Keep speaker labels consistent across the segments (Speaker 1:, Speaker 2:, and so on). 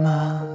Speaker 1: 吗？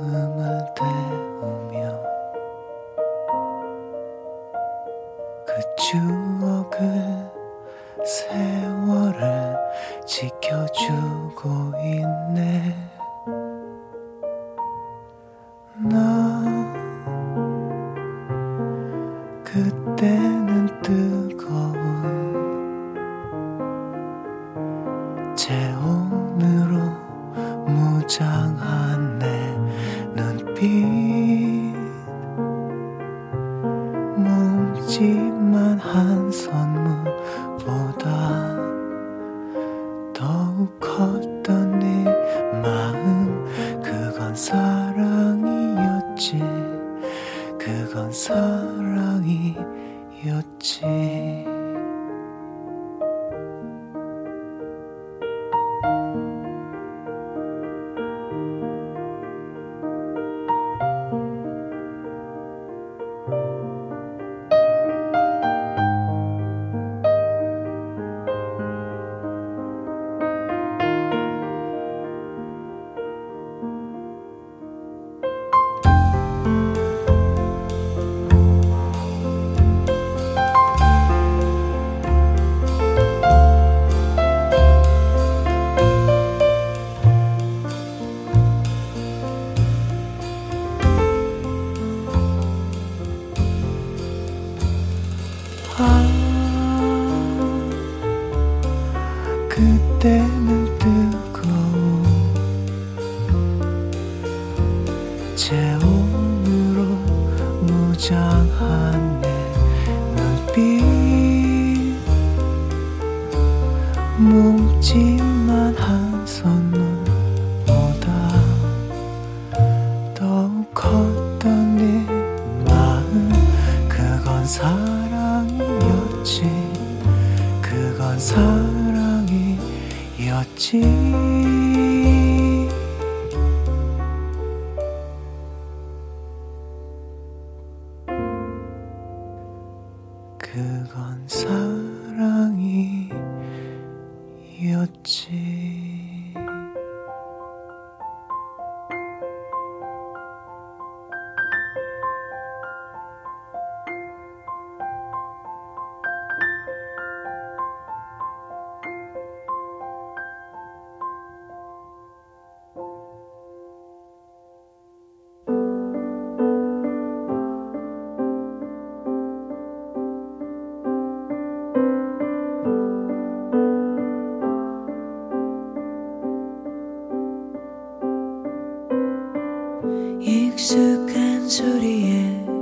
Speaker 2: 익숙한 소리에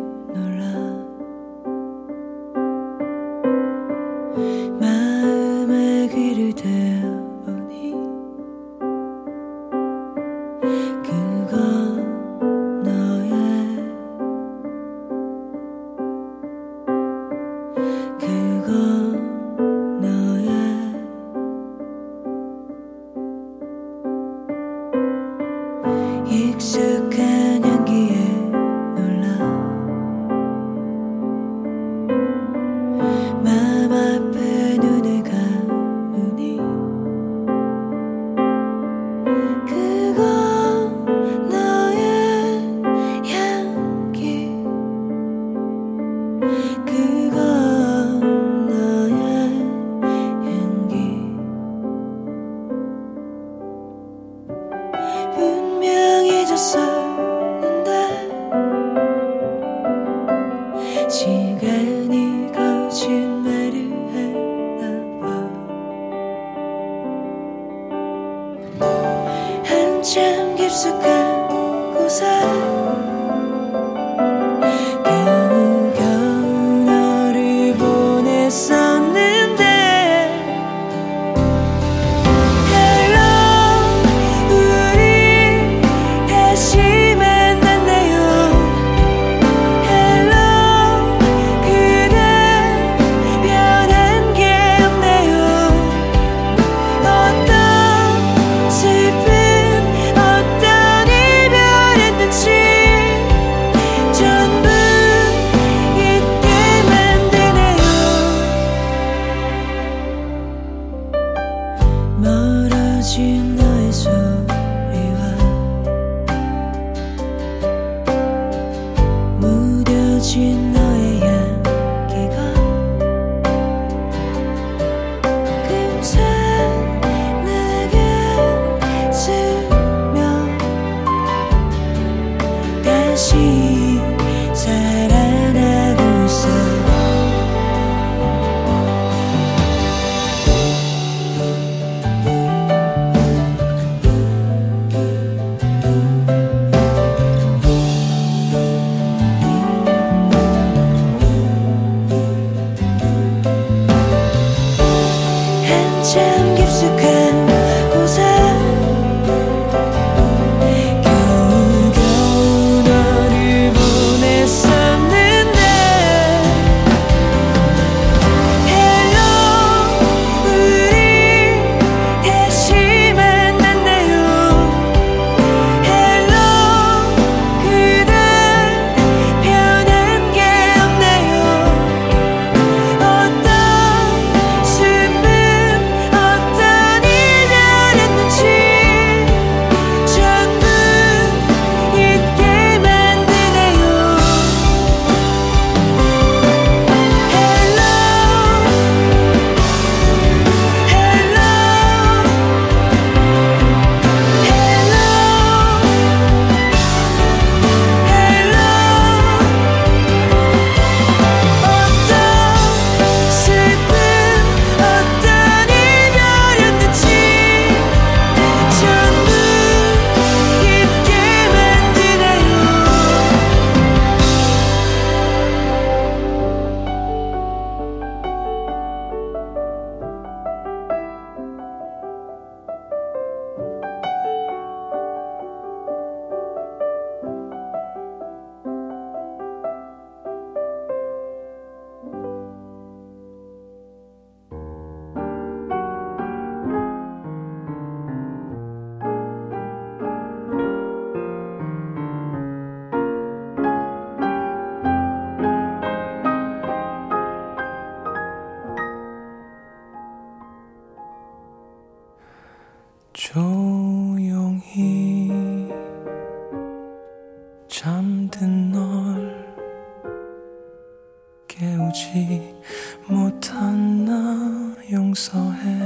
Speaker 2: so heavy.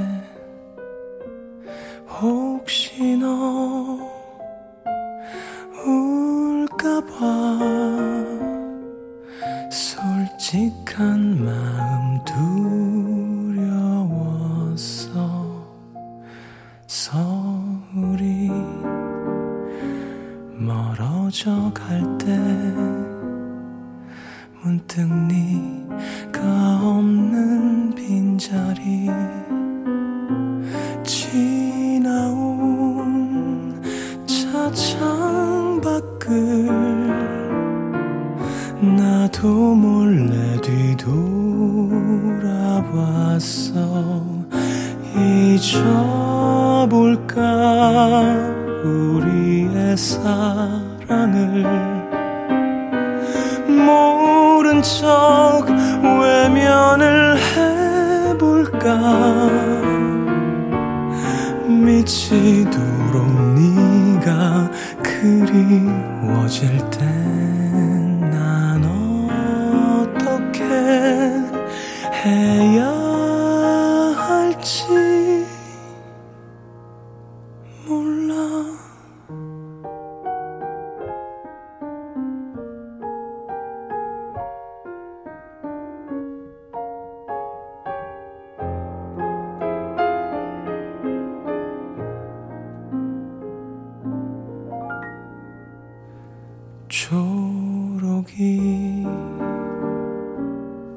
Speaker 2: 초록이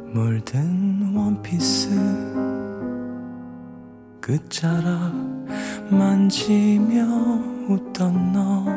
Speaker 2: 물든 원피스
Speaker 3: 끝자락 만지며 웃던 너.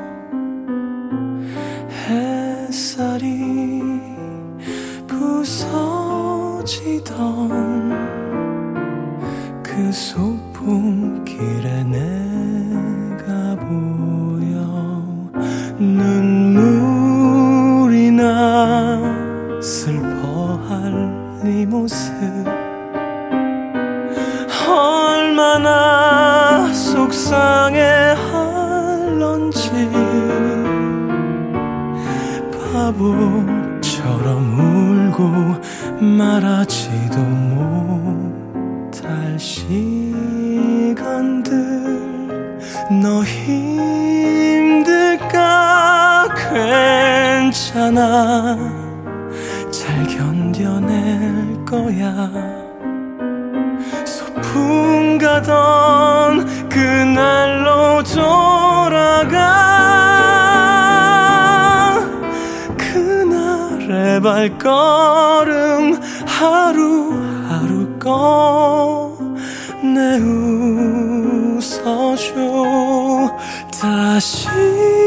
Speaker 2: 好久的心。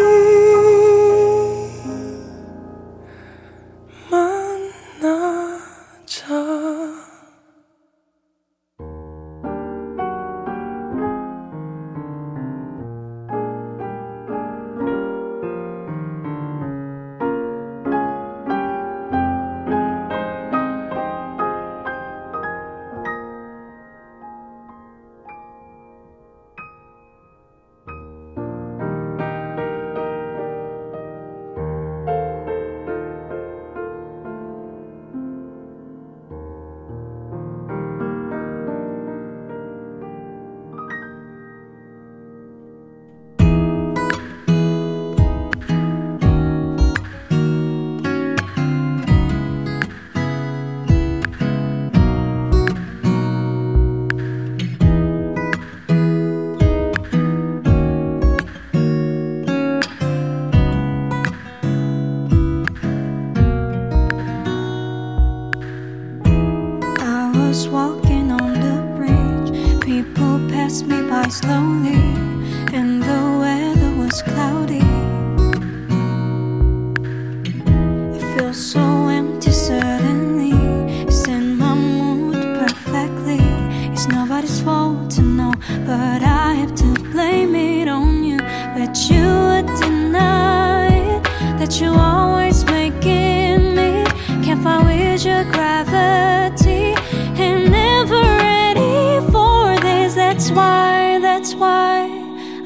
Speaker 2: you always making me. Can't fight with your gravity. And never ready for this. That's why, that's why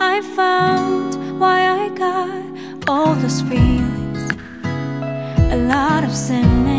Speaker 2: I found why I got all those feelings. A lot of sin.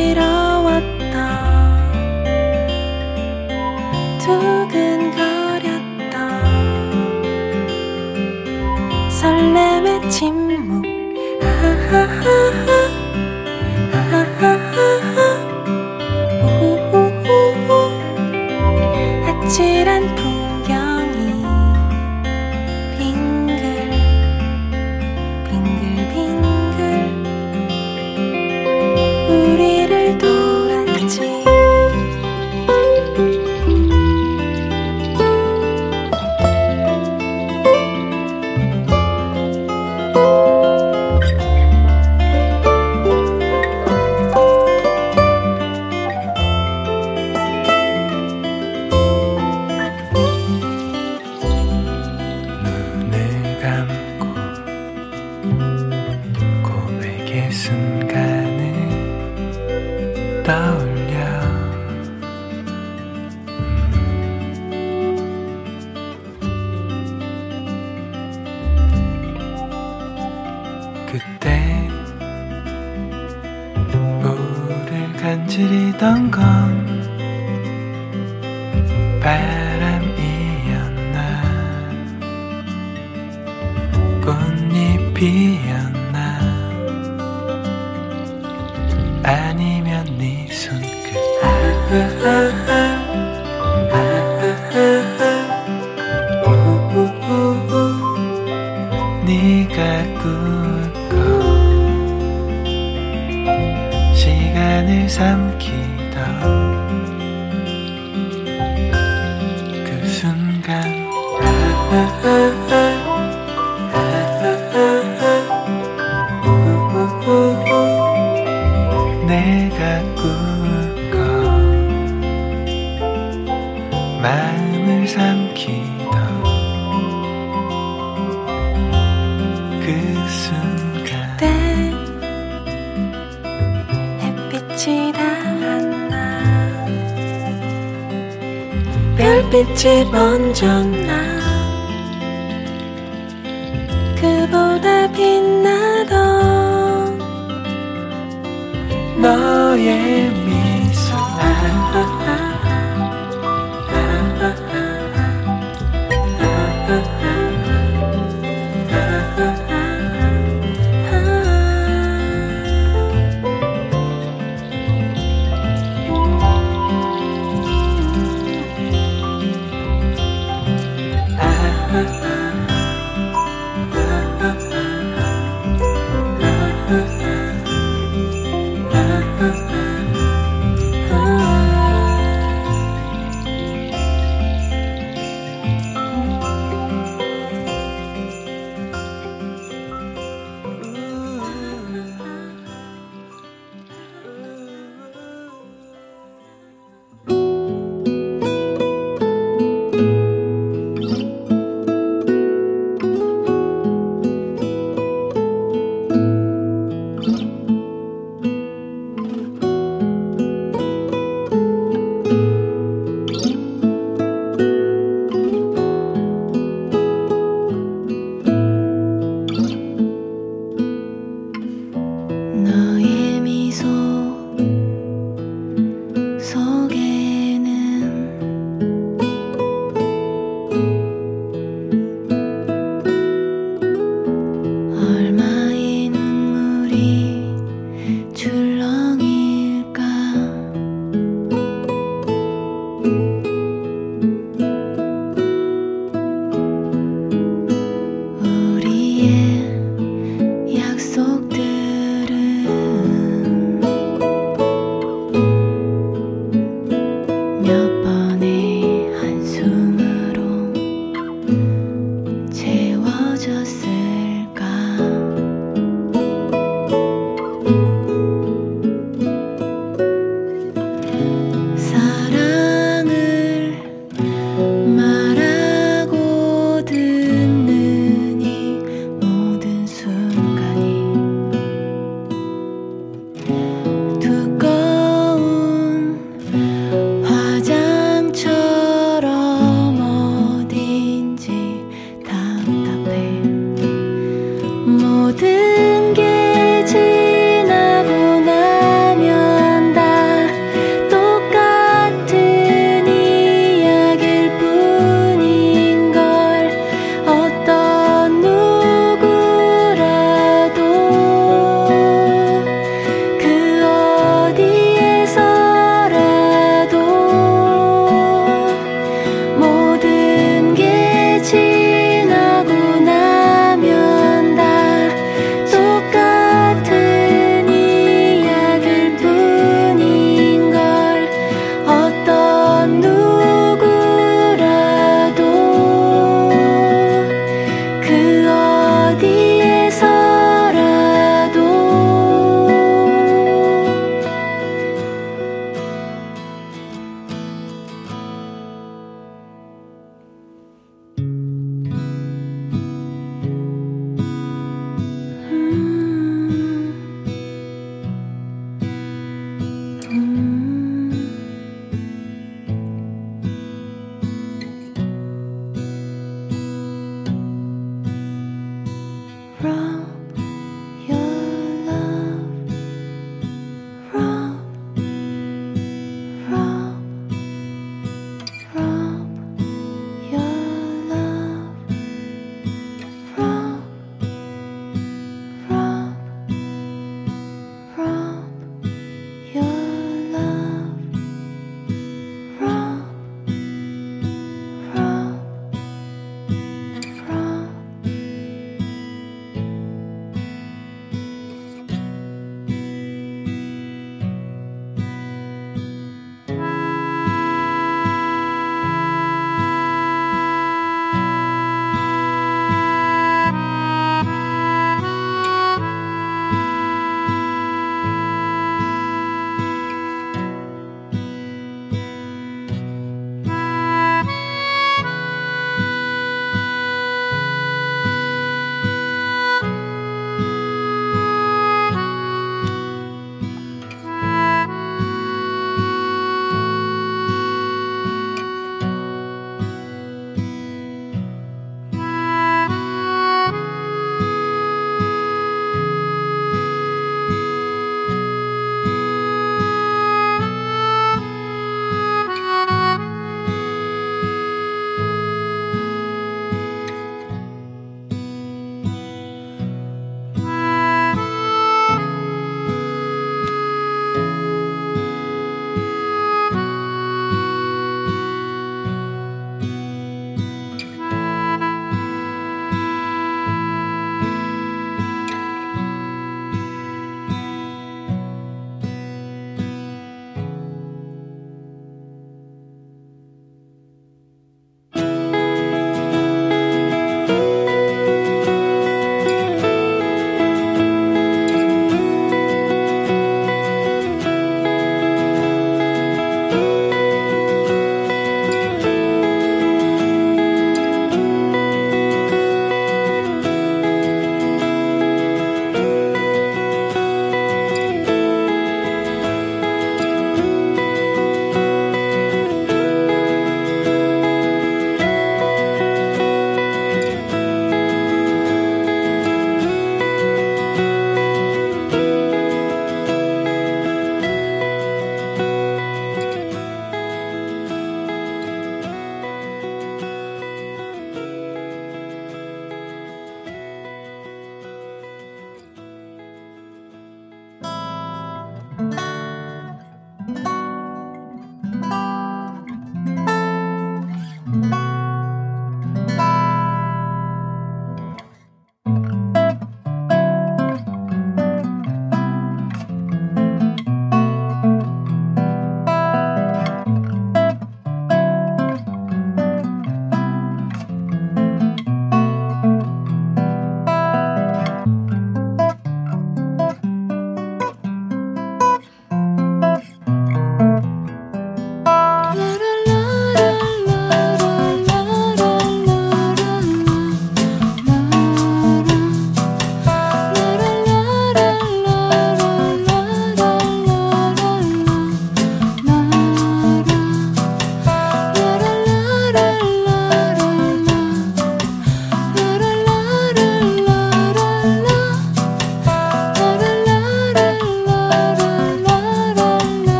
Speaker 2: it all 삼키 별빛이 먼저